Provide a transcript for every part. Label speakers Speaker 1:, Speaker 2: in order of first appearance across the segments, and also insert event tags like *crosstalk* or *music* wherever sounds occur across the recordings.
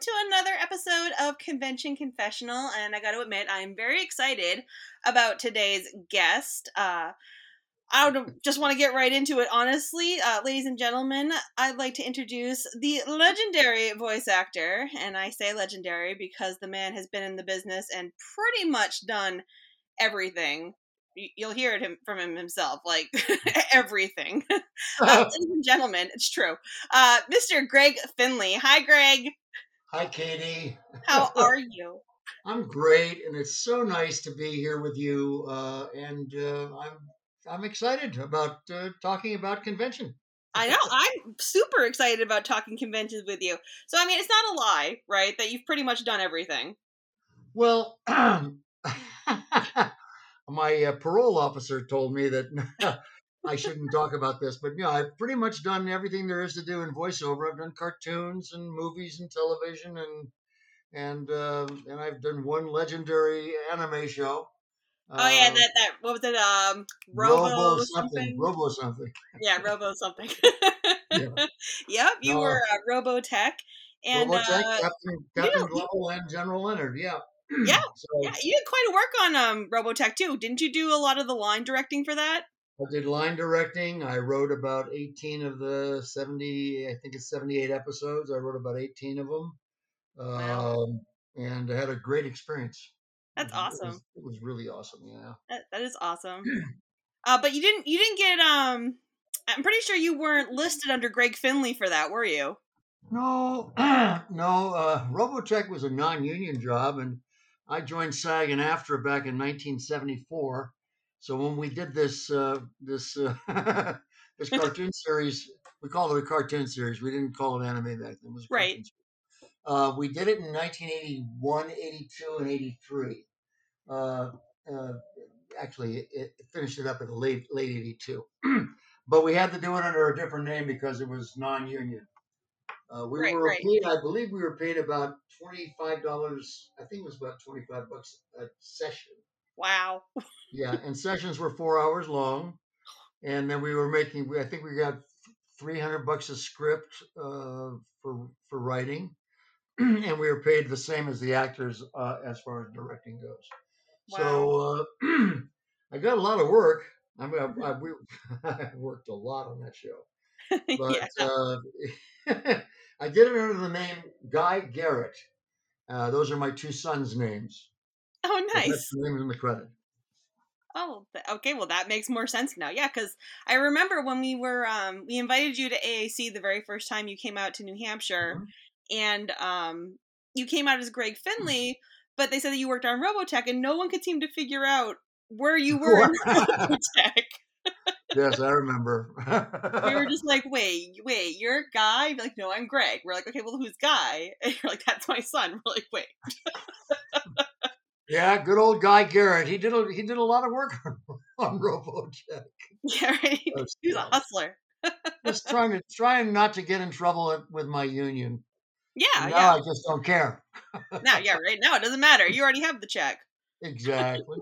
Speaker 1: to another episode of Convention Confessional. And I got to admit, I'm very excited about today's guest. Uh, I would just want to get right into it, honestly. Uh, ladies and gentlemen, I'd like to introduce the legendary voice actor. And I say legendary because the man has been in the business and pretty much done everything. You'll hear it from him himself, like *laughs* everything. *laughs* uh, *laughs* ladies and gentlemen, it's true. Uh, Mr. Greg Finley. Hi, Greg.
Speaker 2: Hi, Katie.
Speaker 1: How *laughs* are you?
Speaker 2: I'm great, and it's so nice to be here with you. Uh, and uh, I'm I'm excited about uh, talking about convention.
Speaker 1: I know. I'm super excited about talking conventions with you. So, I mean, it's not a lie, right? That you've pretty much done everything.
Speaker 2: Well, *clears throat* my uh, parole officer told me that *laughs* I shouldn't talk about this, but yeah, I've pretty much done everything there is to do in voiceover. I've done cartoons and movies and television, and and uh, and I've done one legendary anime show.
Speaker 1: Oh yeah,
Speaker 2: Uh,
Speaker 1: that that what was it? Um, Robo,
Speaker 2: Robo
Speaker 1: something.
Speaker 2: Robo something.
Speaker 1: Yeah, Robo something. *laughs*
Speaker 2: Yeah.
Speaker 1: yep, you
Speaker 2: No.
Speaker 1: were uh, Robotech, and
Speaker 2: Robotech,
Speaker 1: uh,
Speaker 2: Captain,
Speaker 1: you know,
Speaker 2: Global, and General Leonard. Yeah. *clears throat*
Speaker 1: Yeah,
Speaker 2: So
Speaker 1: yeah, you did quite a work on um Robotech too. Didn't you do a lot of the line directing for that?
Speaker 2: I did line directing. I wrote about 18 of the 70, I think it's 78 episodes. I wrote about 18 of them.
Speaker 1: Wow.
Speaker 2: Um, and I had a great experience.
Speaker 1: That's
Speaker 2: was, it was,
Speaker 1: awesome.
Speaker 2: it was really awesome. Yeah.
Speaker 1: That, that is awesome. *clears throat* Uh, but you didn't you didn't get um. I'm pretty sure you weren't listed under Greg Finley for that, were you?
Speaker 2: No, *clears throat* no. Uh, Robotech was a non-union job, and I joined SAG and AFTRA back in 1974. So when we did this uh, this uh, *laughs* this cartoon series, we called it a cartoon series. We didn't call it anime back then. It was a
Speaker 1: Right.
Speaker 2: cartoon series. Uh, we did it in 1981, 82, and 83. Uh, uh, actually, it, it finished it up in the late late 82. *clears throat* but we had to do it under a different name because it was non-union. Uh, we
Speaker 1: Right,
Speaker 2: were
Speaker 1: right.
Speaker 2: paid, I believe, we were paid about twenty-five dollars. I think it was about twenty-five bucks a session.
Speaker 1: Wow.
Speaker 2: Yeah, and *laughs* sessions were four hours long, and then we were making. I think we got three hundred bucks a script uh, for for writing, *clears throat* and we were paid the same as the actors uh, as far as directing goes. Wow. So uh, *clears throat* I got a lot of work. I mean, I, I, we, *laughs* I worked a lot on that show *laughs* but
Speaker 1: yeah.
Speaker 2: uh, I did it under the name Guy Garrett. Uh, those are my two sons' names.
Speaker 1: Oh,
Speaker 2: but That's
Speaker 1: nice.
Speaker 2: the name in the credit.
Speaker 1: Oh, okay. Well, that makes more sense now. Yeah, because I remember when we were um we invited you to AAC the very first time you came out to New Hampshire,
Speaker 2: Mhm.
Speaker 1: and um you came out as Greg Finley, but they said that you worked on Robotech, and no one could seem to figure out where *laughs* you were in Robotech.
Speaker 2: yes, I *laughs* remember.
Speaker 1: we were just *laughs* like, wait, wait, you're a guy? You're like, no, I'm Greg. We're like, okay, well, who's Guy? And you're like, that's my son. We're like, wait,
Speaker 2: yeah, good old Guy Garrett. He did a, he did a lot of work *laughs* on, on Robotech.
Speaker 1: yeah, right.
Speaker 2: That's oh, *laughs*
Speaker 1: He's a hustler.
Speaker 2: Just *laughs* trying to trying not to get in trouble with my union.
Speaker 1: Yeah,
Speaker 2: now
Speaker 1: yeah.
Speaker 2: I just don't care.
Speaker 1: Now, yeah, right now it doesn't matter. You already have the check.
Speaker 2: Exactly.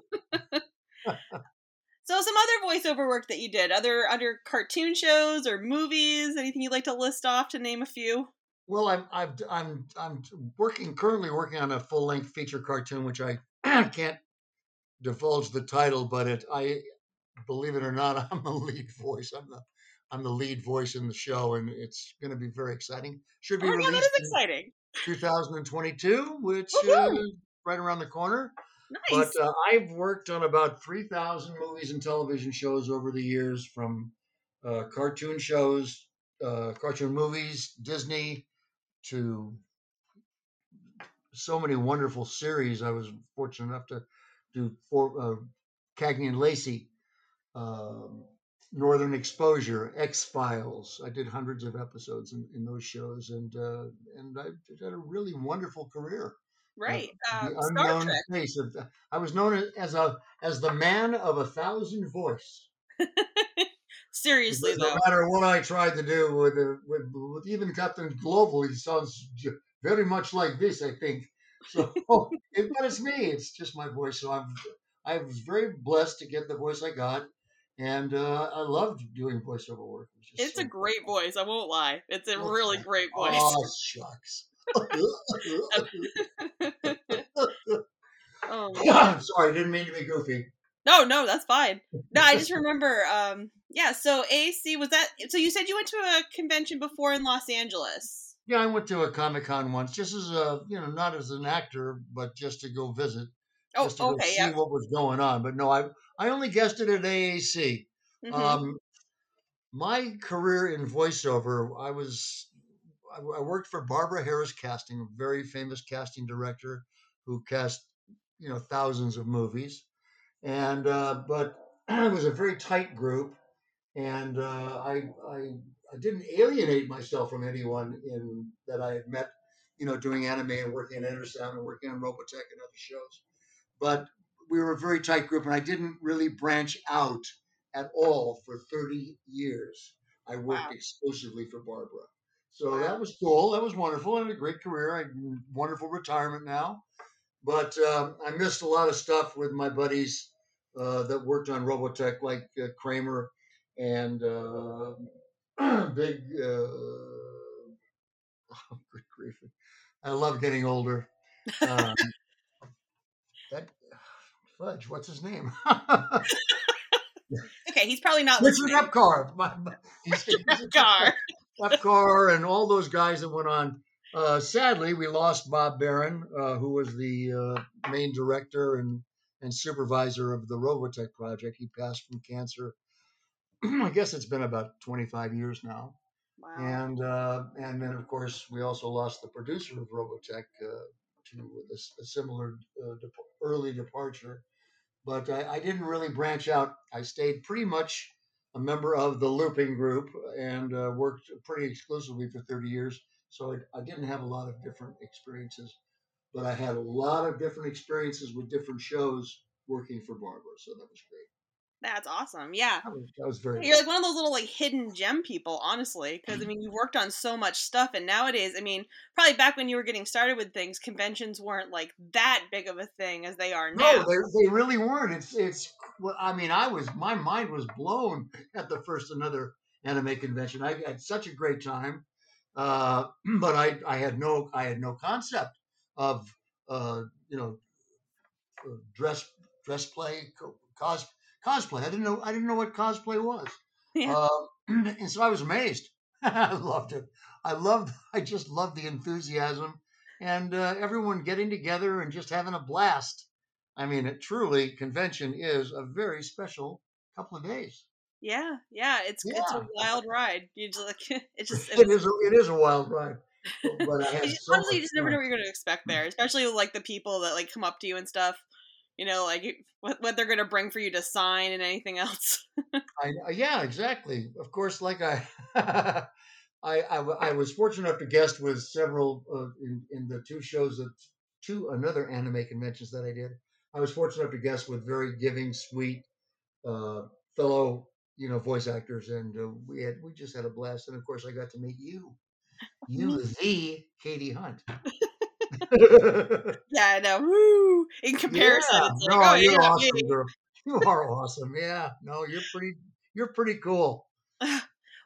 Speaker 1: So, some other voiceover work that you did, other other cartoon shows or movies, anything you'd like to list off to name a few?
Speaker 2: Well, I'm I'm I'm I'm working currently working on a full length feature cartoon, which I *clears throat* can't divulge the title, but it I believe it or not, *laughs* I'm the lead voice. I'm the I'm the lead voice in the show, and it's going to be very exciting. Should be
Speaker 1: Oh, yeah, that
Speaker 2: released
Speaker 1: is
Speaker 2: in
Speaker 1: exciting.
Speaker 2: 2022, which uh, right around the corner.
Speaker 1: Nice.
Speaker 2: But uh, I've worked on about 3,000 movies and television shows over the years, from uh, cartoon shows, uh, cartoon movies, Disney, to so many wonderful series. I was fortunate enough to do for uh, Cagney and Lacey, um, Northern Exposure, X Files. I did hundreds of episodes in, in those shows, and uh, and I had a really wonderful career
Speaker 1: right.
Speaker 2: uh,
Speaker 1: Uh,
Speaker 2: the
Speaker 1: Star
Speaker 2: unknown
Speaker 1: Trek.
Speaker 2: face of the, I was known as a as the man of a thousand voice. *laughs*
Speaker 1: Seriously,
Speaker 2: no matter what I tried to do with, uh, with with even Captain Global, he sounds very much like this. I think so. *laughs* it, but it's me. It's just my voice. So I'm I was very blessed to get the voice I got, and uh, I loved doing voiceover work. It
Speaker 1: It's
Speaker 2: so
Speaker 1: a great voice. I won't lie. It's a
Speaker 2: Oh,
Speaker 1: really great voice.
Speaker 2: Oh shucks. *laughs*
Speaker 1: oh, *laughs* man.
Speaker 2: Sorry, I didn't mean to be goofy.
Speaker 1: no, no, that's fine. No, I just remember. Um, yeah. So AAC was that. So you said you went to a convention before in Los Angeles.
Speaker 2: Yeah, I went to a Comic Con once, just as a you know, not as an actor, but just to go visit,
Speaker 1: Oh,
Speaker 2: just to go see
Speaker 1: yeah.
Speaker 2: what was going on. But no, I I only guessed it at AAC.
Speaker 1: Mhm.
Speaker 2: Um, my career in voiceover, I was I, I worked for Barbara Harris Casting, a very famous casting director who cast you know thousands of movies, and uh, but *clears throat* it was a very tight group, and uh, I I I didn't alienate myself from anyone in that I had met, you know, doing anime and working at Intersound and working on Robotech and other shows, but we were a very tight group, and I didn't really branch out at all for 30 years. I worked
Speaker 1: Wow.
Speaker 2: exclusively for Barbara. So
Speaker 1: Wow.
Speaker 2: that was cool. That was wonderful. and a great career. I wonderful retirement now. But um, I missed a lot of stuff with my buddies uh, that worked on Robotech, like uh, Kramer and uh, *clears throat* Big. Uh, oh, good grief. I love getting older. Um, that *sighs* fudge, what's his name? *laughs*
Speaker 1: Okay, he's probably not
Speaker 2: Richard
Speaker 1: listening.
Speaker 2: Epcar. *laughs* My, my, he's, he's
Speaker 1: Car.
Speaker 2: Epcar and all those guys that went on. Uh, sadly, we lost Bob Barron, uh, who was the uh, main director and, and supervisor of the Robotech project. He passed from cancer. *clears throat* I guess it's been about 25 years now.
Speaker 1: Wow.
Speaker 2: And uh, and then, of course, we also lost the producer of Robotech uh, to a similar uh, dep- early departure. But I, I didn't really branch out. I stayed pretty much a member of the Looping Group and uh, worked pretty exclusively for 30 years. So I, I didn't have a lot of different experiences, but I had a lot of different experiences with different shows working for Barbara. So that was great.
Speaker 1: That's awesome. Yeah.
Speaker 2: That was, that was very.
Speaker 1: You're like one of those little like hidden gem people, honestly, because I mean you worked on so much stuff, and nowadays, I mean, probably back when you were getting started with things, conventions weren't like that big of a thing as they are now.
Speaker 2: No, they, they really weren't. It's it's. Well, I mean, I was my mind was blown at the first another anime convention. I had such a great time, uh, *clears throat* but I I had no I had no concept of uh, you know uh, dress dress play co- cos cosplay. I didn't know I didn't know what cosplay was.
Speaker 1: Yeah.
Speaker 2: Uh, *clears throat* and so I was amazed. *laughs* I loved it. I loved. *laughs* I just loved the enthusiasm and uh, everyone getting together and just having a blast. I mean, it truly convention is a very special couple of days.
Speaker 1: yeah, yeah, it's it's a wild ride. You just like *laughs* it's just
Speaker 2: It is. A, it is a wild ride. But, but I had
Speaker 1: you just-
Speaker 2: so
Speaker 1: honestly, you just never know what you're going to expect there, especially with like the people that like come up to you and stuff. You know, like what what they're going to bring for you to sign and anything else. *laughs*
Speaker 2: I, uh, yeah, exactly. Of course, like I, *laughs* I I was fortunate enough to guest with several uh, in, in the two shows that two another anime conventions that I did. I was fortunate enough to guest with very giving, sweet uh, fellow, you know, voice actors, and uh, we had we just had a blast. And of course, I got to meet you, you the Katie Hunt. *laughs*
Speaker 1: yeah, I know. Woo! In comparison,
Speaker 2: Yeah.
Speaker 1: it's
Speaker 2: no,
Speaker 1: oh
Speaker 2: you're
Speaker 1: yeah,
Speaker 2: awesome,
Speaker 1: me.
Speaker 2: girl. You are awesome. Yeah, no, you're pretty. You're pretty cool. *laughs*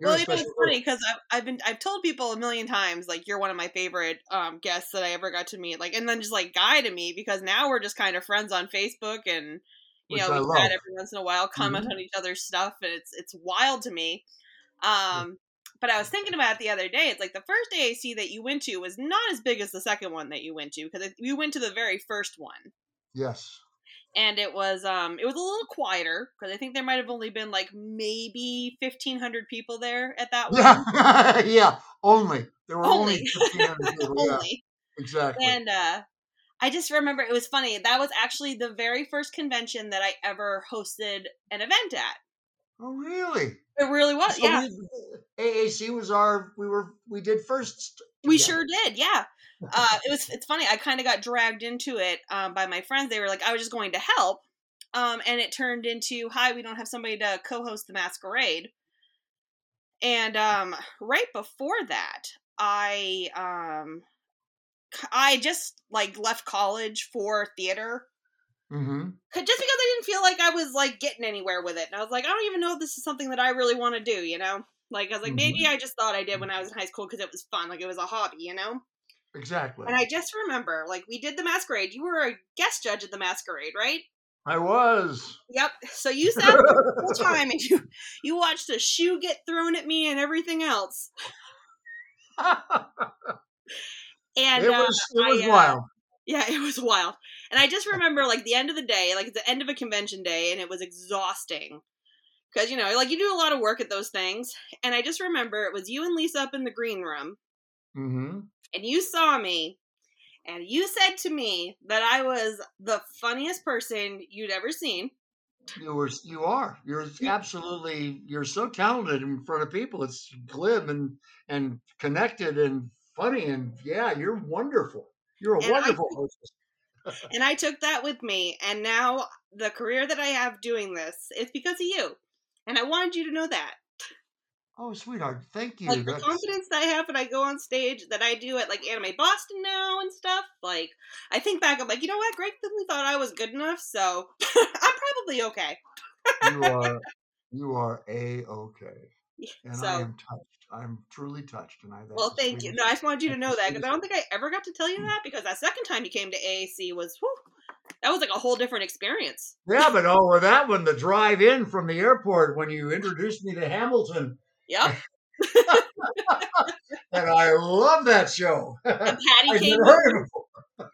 Speaker 2: You're
Speaker 1: well,
Speaker 2: a
Speaker 1: you know, it's funny because I've, I've been I've told people a million times like you're one of my favorite um, guests that I ever got to meet. Like, and then just like guy to me because now we're just kind of friends on Facebook and you
Speaker 2: Which
Speaker 1: know we chat every once in a while, comment
Speaker 2: Mhm.
Speaker 1: on each other's stuff, and it's it's wild to me. Um, but I was thinking about it the other day. It's like the first AAC that you went to was not as big as the second one that you went to because you went to the very first one
Speaker 2: Yes.
Speaker 1: and it was um it was a little quieter because I think there might have only been like maybe fifteen hundred people there at that *laughs* one.
Speaker 2: Yeah, yeah. Only there were only,
Speaker 1: Only.
Speaker 2: 1,500 *laughs* people. Yeah,
Speaker 1: Only.
Speaker 2: exactly.
Speaker 1: And uh I just remember it was funny. That was actually the very first convention that I ever hosted an event at.
Speaker 2: Oh, really?
Speaker 1: It really was.
Speaker 2: So
Speaker 1: yeah.
Speaker 2: we- AAC was our. We were. We did first.
Speaker 1: We sure did, yeah. Uh, it was. It's funny. I kind of got dragged into it um, by my friends. They were like, I was just going to help, um, and it turned into, "Hi, we don't have somebody to co-host the masquerade." And um, right before that, I um, I just like left college for theater
Speaker 2: Mm-hmm.
Speaker 1: Just because I didn't feel like I was like getting anywhere with it, and I was like, I don't even know if this is something that I really want to do, you know. Like I was like,
Speaker 2: Mhm.
Speaker 1: maybe I just thought I did when I was in high school because it was fun, like it was a hobby, you know.
Speaker 2: exactly.
Speaker 1: And I just remember, like, we did the masquerade. You were a guest judge at the masquerade, right?
Speaker 2: I was.
Speaker 1: Yep. So *laughs* you sat there the whole time and you you watched a shoe get thrown at me and everything else. *laughs* And
Speaker 2: it
Speaker 1: uh,
Speaker 2: was it was
Speaker 1: I, uh,
Speaker 2: wild.
Speaker 1: Yeah, it was wild. And I just remember like the end of the day, like the end of a convention day, and it was exhausting. Because, you know, like you do a lot of work at those things. And I just remember it was you and Lisa up in the green room,
Speaker 2: hmm
Speaker 1: and you saw me, and you said to me that I was the funniest person you'd ever seen.
Speaker 2: You were you are. You're absolutely you're so talented in front of people. It's glib and and connected and funny and yeah, you're wonderful. You're a
Speaker 1: And I
Speaker 2: wonderful hostess.
Speaker 1: And I took that with me. And now the career that I have doing this is because of you. And I wanted you to know that.
Speaker 2: Oh, sweetheart, thank you.
Speaker 1: like the confidence that I have when I go on stage that I do at like Anime Boston now and stuff. Like I think back, I'm like, you know what? Greg Finley thought I was good enough, so *laughs* I'm probably okay.
Speaker 2: you are you are a okay, *laughs* and
Speaker 1: so
Speaker 2: I am touched. I'm truly touched, and I.
Speaker 1: well, thank you. No, I just wanted you to know that because I don't think I ever got to tell you mm. that because that second time you came to AAC was whew, that was like a whole different experience.
Speaker 2: Yeah, but oh, over that one, the drive in from the airport when you introduced me to Hamilton,
Speaker 1: Yep. *laughs*
Speaker 2: and I love that show. *laughs*
Speaker 1: And Patty
Speaker 2: I've
Speaker 1: came.
Speaker 2: never heard.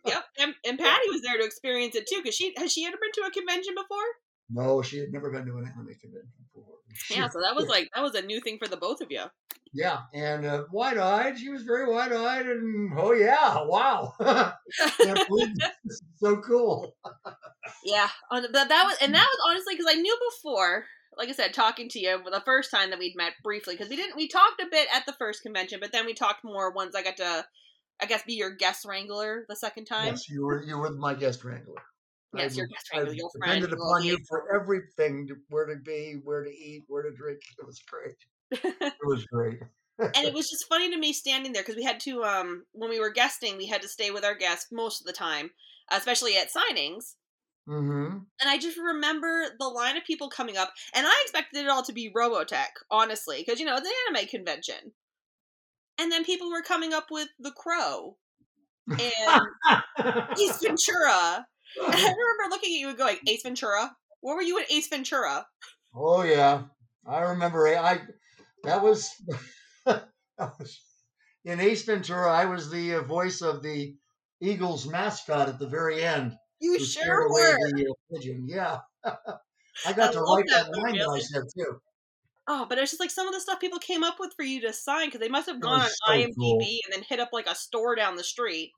Speaker 1: Yep. And, and Patty was there to experience it too because she has she ever been to a convention before?
Speaker 2: No, she had never been to an anime convention before.
Speaker 1: Yeah. So that was like that was a new thing for the both of you.
Speaker 2: Yeah, and uh, wide-eyed. She was very wide-eyed, and oh yeah, wow, Can't believe this. This is so cool.
Speaker 1: Yeah, but that was and that was honestly because I knew before, like I said, talking to you the first time that we'd met briefly because we didn't we talked a bit at the first convention, but then we talked more once I got to, I guess, be your guest wrangler the second time.
Speaker 2: Yes, you were you were my guest wrangler.
Speaker 1: Yes,
Speaker 2: I've-
Speaker 1: your guest
Speaker 2: I've
Speaker 1: wrangler, your friend.
Speaker 2: depended upon you for everything, where to be, where to eat, where to drink. *laughs* It was great. *laughs* It was great.
Speaker 1: and it *laughs* was just funny to me standing there because we had to um when we were guesting we had to stay with our guests most of the time especially at signings
Speaker 2: hmm
Speaker 1: and i just remember the line of people coming up and i expected it all to be robotech honestly because you know it's an anime convention and then people were coming up with the crow and Ace Ventura *laughs* i remember looking at you and going ace ventura where were you in ace ventura
Speaker 2: oh yeah, I remember. I that was, *laughs* that was in Ace Ventura. I was the uh, voice of the Eagles mascot at the very end.
Speaker 1: you sure were
Speaker 2: the uh, pigeon. Yeah, *laughs* I got
Speaker 1: I
Speaker 2: to write
Speaker 1: that
Speaker 2: that line that I said too.
Speaker 1: Oh, but it's just like some of the stuff people came up with for you to sign because they must have gone on
Speaker 2: so
Speaker 1: IMDb
Speaker 2: cool.
Speaker 1: and then hit up like a store down the street.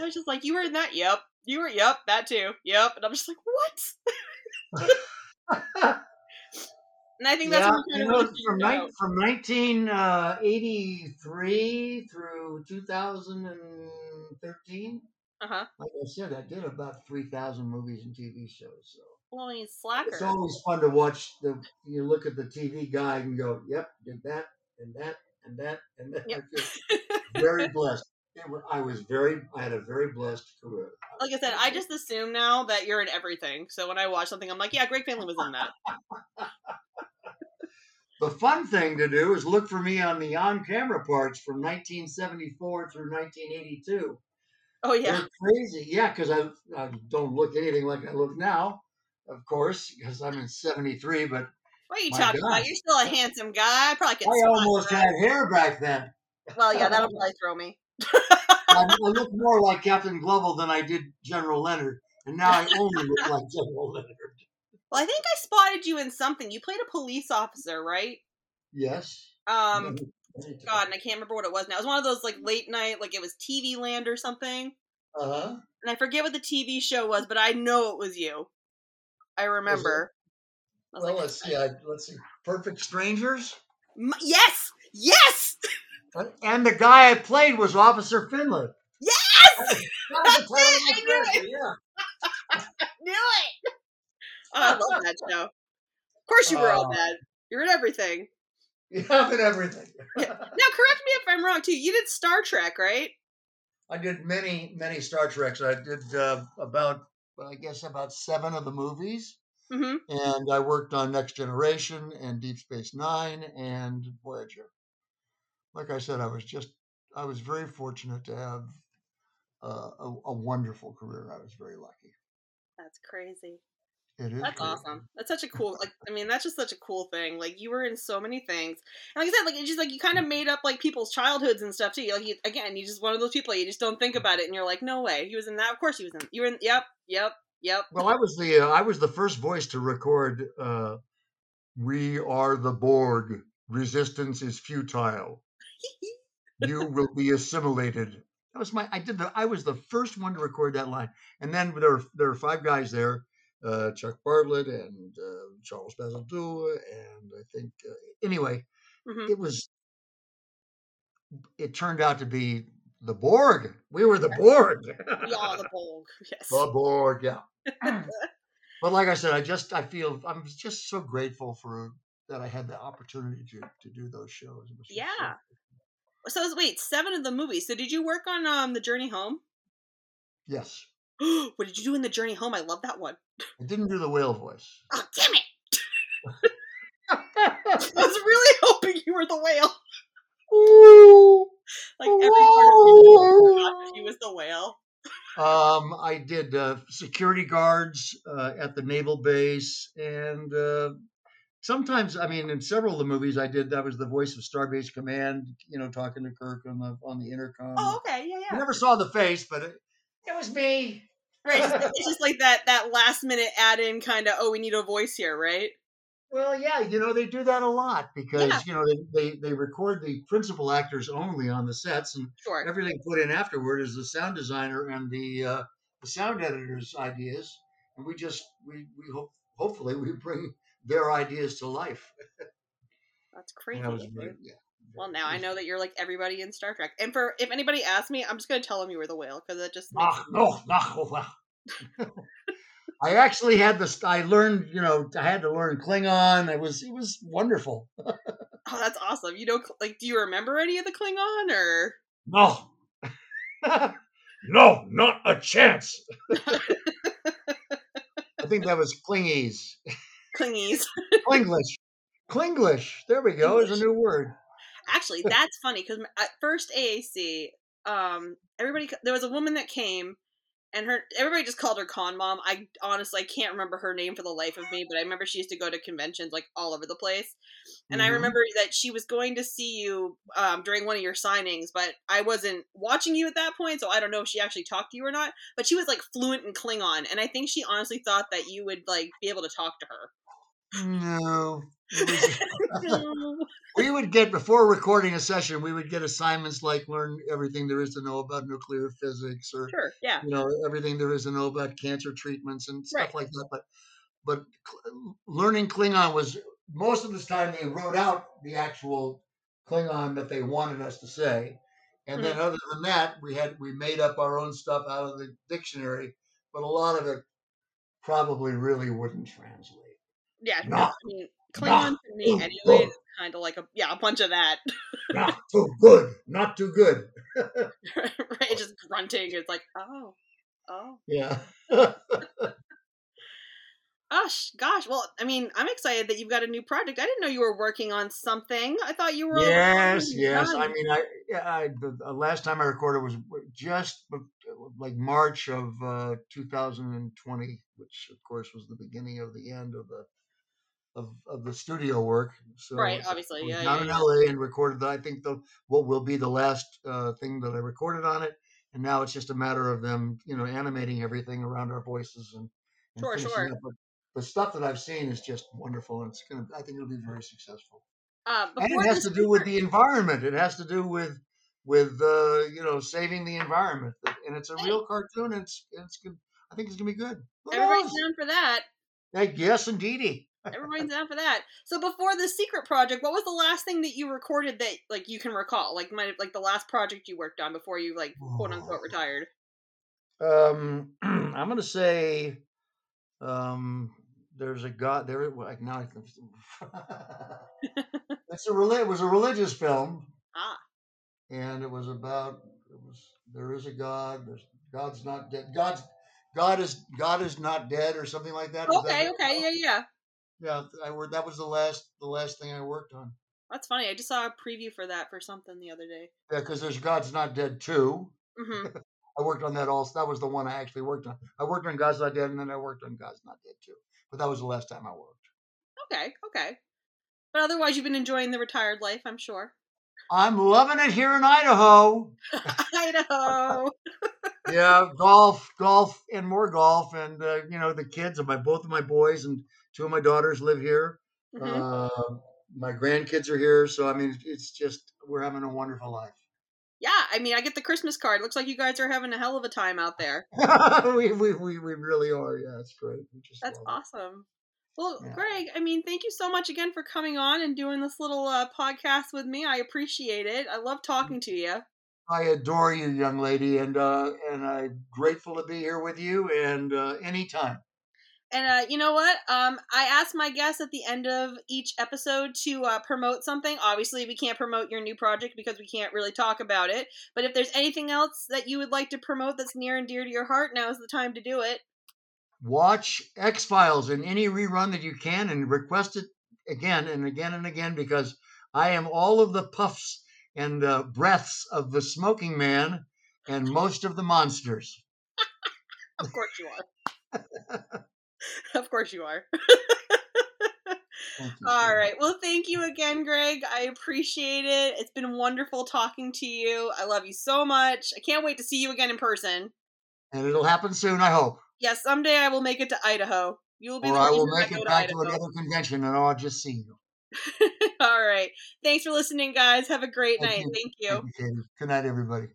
Speaker 1: I was just like, "You were in that? Yep. You were. Yep. That too. Yep." And I'm just like, "What?" *laughs* And I think that's
Speaker 2: yeah, you know, from,
Speaker 1: out.
Speaker 2: from 1983 through 2013,
Speaker 1: Uh-huh.
Speaker 2: like I said, I did about 3,000 movies and TV shows. So
Speaker 1: Well, I mean, slacker.
Speaker 2: it's always fun to watch the. You look at the TV guide and go, "Yep, did that and that and that and that."
Speaker 1: Yep. *laughs*
Speaker 2: I feel *laughs* very blessed. I was very. I had a very blessed career.
Speaker 1: like I said, I just assume now that you're in everything. So when I watch something, I'm like, "Yeah, Greg Finley was in that." *laughs*
Speaker 2: The fun thing to do is look for me on the on-camera parts from 1974 through 1982.
Speaker 1: Oh yeah.
Speaker 2: They're crazy. Yeah, because I, I don't look anything like I look now, of course, because I'm in 73, but
Speaker 1: What are you talking
Speaker 2: God.
Speaker 1: about? You're still a handsome guy. I probably could.
Speaker 2: I almost had hair back then.
Speaker 1: Well, yeah, that'll *laughs* probably throw me.
Speaker 2: I, *laughs* I look more like Captain Global than I did General Leonard, and now I only look like *laughs* General Leonard.
Speaker 1: Well, I think I spotted you in something. You played a police officer, right?
Speaker 2: Yes.
Speaker 1: Um, *laughs* God, and I can't remember what it was now. It was one of those like late night, like it was TV Land or something.
Speaker 2: Uh huh.
Speaker 1: And I forget what the TV show was, but I know it was you. I remember. I
Speaker 2: Well,
Speaker 1: like,
Speaker 2: let's see. I, let's see. Perfect Strangers.
Speaker 1: "M- yes, yes,
Speaker 2: And the guy I played was Officer Finley.
Speaker 1: yes.
Speaker 2: That was the title of my *laughs*
Speaker 1: I knew
Speaker 2: character, Yeah. *laughs*
Speaker 1: Knew it. Oh, I love that show. Of course, you were all
Speaker 2: Oh.
Speaker 1: bad. You're in everything. *laughs*
Speaker 2: Yeah, and everything.
Speaker 1: Now, correct me if I'm wrong too. You did Star Trek, right?
Speaker 2: I did many, many Star Treks. I did uh, about, I guess, about seven of the movies,
Speaker 1: Mm-hmm.
Speaker 2: and I worked on Next Generation and Deep Space Nine and Voyager. Like I said, I was just I was very fortunate to have uh, a, a wonderful career. I was very lucky.
Speaker 1: That's crazy.
Speaker 2: It is.
Speaker 1: That's
Speaker 2: crazy.
Speaker 1: awesome. That's such a cool. Like, I mean, that's just such a cool thing. Like, you were in so many things, and like I said, like it's just like you kind of made up like people's childhoods and stuff too. Like, you, again, you just one of those people you just don't think about it, and you're like, no way, he was in that. Of course, he was in. You were in. Yep, yep, yep.
Speaker 2: Well, I was the uh, I was the first voice to record. Uh, we are the Borg. Resistance is futile. You will be assimilated. That was my. I did the. I was the first one to record that line, and then there were, there were five guys there. Uh, Chuck Bartlett and uh, Charles Bazaldua, and I think uh, anyway,
Speaker 1: Mhm.
Speaker 2: it was. It turned out to be the Borg. We were the Borg.
Speaker 1: We are the Borg. *laughs* Yes.
Speaker 2: The Borg, yeah. *laughs* *clears throat* but like I said, I just I feel I'm just so grateful for that I had the opportunity to to do those shows. Just so-
Speaker 1: Yeah. So wait, seven of the movies. So did you work on um the Journey Home?
Speaker 2: yes. *gasps*
Speaker 1: what did you do in the Journey Home? I love that one.
Speaker 2: I didn't do the whale voice.
Speaker 1: Oh damn it! *laughs* *laughs* I was really *laughs* hoping you were the whale. Ooh, Like every part of me forgot that he was the whale.
Speaker 2: um, I did uh, security guards uh, at the naval base, and uh, sometimes, I mean, in several of the movies I did, that was the voice of Starbase Command. You know, talking to Kirk on the on the intercom.
Speaker 1: Oh, okay, yeah,
Speaker 2: I
Speaker 1: yeah.
Speaker 2: never saw the face, but it, it was me.
Speaker 1: Right, it's just, it's just like that that last minute add in kind of. Oh, we need a voice here, right?
Speaker 2: Well, yeah, you know they do that a lot because
Speaker 1: Yeah.
Speaker 2: you know they, they they record the principal actors only on the sets, and
Speaker 1: Sure.
Speaker 2: everything put in afterward is the sound designer and the uh, the sound editor's ideas, and we just we we hope hopefully we bring their ideas to life. *laughs*
Speaker 1: That's crazy.
Speaker 2: That was
Speaker 1: dude.
Speaker 2: yeah,
Speaker 1: Well, now I know that you're like everybody in Star Trek. And for if anybody asks me, I'm just gonna tell them you were the whale because it just makes
Speaker 2: Ah, no, no, no. *laughs* I actually had this. I learned, you know, I had to learn Klingon. It was it was wonderful. *laughs*
Speaker 1: Oh, that's awesome. You know, like, do you remember any of the Klingon or?
Speaker 2: No, no, not a chance. I think that was Klingese. Klinglish. Klinglish. There we go. There's a new word.
Speaker 1: Actually, that's funny because at first AAC, um, everybody there was a woman that came, and her everybody just called her Con Mom. I honestly I can't remember her name for the life of me, but I remember she used to go to conventions like all over the place. And I
Speaker 2: Mhm.
Speaker 1: remember that she was going to see you um, during one of your signings, but I wasn't watching you at that point, so I don't know if she actually talked to you or not. But she was like fluent in Klingon, and I think she honestly thought that you would like be able to talk to her.
Speaker 2: No. Was- *laughs* we would get before recording a session, we would get assignments like learn everything there is to know about nuclear physics or
Speaker 1: sure, yeah,
Speaker 2: you know everything there is to know about cancer treatments and stuff
Speaker 1: Right.
Speaker 2: like that. But but learning Klingon was most of the time they wrote out the actual Klingon that they wanted us to say, and mm-hmm. then other than that, we had we made up our own stuff out of the dictionary. But a lot of it probably really wouldn't translate.
Speaker 1: Yeah.
Speaker 2: No.
Speaker 1: I mean, Klingon to me, anyway, is kind of like a yeah, a bunch of that.
Speaker 2: Not *laughs* too good. Not too good. *laughs*
Speaker 1: right, just grunting. It's like, oh, oh,
Speaker 2: Yeah. *laughs*
Speaker 1: gosh, gosh. Well, I mean, I'm excited that you've got a new project. I didn't know you were working on something. I thought you were.
Speaker 2: yes, yes.
Speaker 1: done.
Speaker 2: I mean, I, I the, the last time I recorded was just like March of uh, 2020, which of course was the beginning of the end of the of, of the studio work. So
Speaker 1: Right, obviously, yeah,
Speaker 2: down
Speaker 1: yeah,
Speaker 2: in. LA and recorded. The, I think the what will be the last uh, thing that I recorded on it, and now it's just a matter of them, you know, animating everything around our voices and, and
Speaker 1: Sure, sure.
Speaker 2: the stuff that I've seen is just wonderful, and it's gonna. I think it'll be very successful.
Speaker 1: Uh,
Speaker 2: and it has to do with the environment. It has to do with with uh, you know saving the environment, and it's a real cartoon. And it's it's good. I think it's gonna be good. Who
Speaker 1: Everybody's
Speaker 2: knows?
Speaker 1: down for that.
Speaker 2: Hey, yes, indeedy.
Speaker 1: Everybody's down for that. So before the secret project, what was the last thing that you recorded that like you can recall? Like my like the last project you worked on before you like quote unquote retired.
Speaker 2: Um, *clears throat* I'm gonna say, um, there's a god there. Like now, I can- *laughs* it's a It was a religious film,
Speaker 1: Ah,
Speaker 2: and it was about. It was there is a God. There's God's not dead. God's God is God is not dead, or something like that. That
Speaker 1: okay,
Speaker 2: the-
Speaker 1: okay, yeah, yeah.
Speaker 2: Yeah, I worked. That was the last the last thing I worked on.
Speaker 1: That's funny. I just saw a preview for that for something the other day.
Speaker 2: Yeah, because there's God's Not Dead too.
Speaker 1: hmm *laughs*
Speaker 2: I worked on that also. That was the one I actually worked on. I worked on God's Not Dead, and then I worked on God's Not Dead too. But that was the last time I worked.
Speaker 1: Okay, okay. But otherwise, you've been enjoying the retired life, I'm sure.
Speaker 2: I'm loving it here in Idaho. *laughs*
Speaker 1: Idaho. *laughs*
Speaker 2: yeah, golf, golf, and more golf, and uh, you know the kids and my both of my boys and two of my daughters live here.
Speaker 1: hmm
Speaker 2: Uh, my grandkids are here, so I mean it's just we're having a wonderful life.
Speaker 1: Yeah, I mean, I get the Christmas card. Looks like you guys are having a hell of a time out there. *laughs*
Speaker 2: we, we we we really are. Yeah, it's great. We just
Speaker 1: That's
Speaker 2: love it.
Speaker 1: awesome. Well,
Speaker 2: Yeah.
Speaker 1: Greg, I mean, thank you so much again for coming on and doing this little uh, podcast with me. I appreciate it. I love talking to you.
Speaker 2: I adore you, young lady, and uh, and I'm grateful to be here with you. And uh, anytime,
Speaker 1: And uh, you know what? Um, I asked my guests at the end of each episode to uh, promote something. Obviously, we can't promote your new project because we can't really talk about it. But if there's anything else that you would like to promote that's near and dear to your heart, now is the time to do it.
Speaker 2: watch X Files in any rerun that you can, and request it again and again and again because I am all of the puffs and uh, breaths of the smoking man and most of the monsters. *laughs*
Speaker 1: Of course you are. *laughs* *laughs* of course you are. *laughs*
Speaker 2: You,
Speaker 1: All right. Well, thank you again, Greg. I appreciate it. It's been wonderful talking to you. I love you so much. I can't wait to see you again in person.
Speaker 2: And it'll happen soon, I hope.
Speaker 1: Yes, someday I will make it to Idaho. You will be
Speaker 2: Or I will make
Speaker 1: go
Speaker 2: it back to
Speaker 1: Idaho.
Speaker 2: another convention and I'll just see you. *laughs*
Speaker 1: All right. Thanks for listening, guys. Have a great
Speaker 2: Thank
Speaker 1: night.
Speaker 2: you.
Speaker 1: Thank you.
Speaker 2: Thank you. Good night, everybody.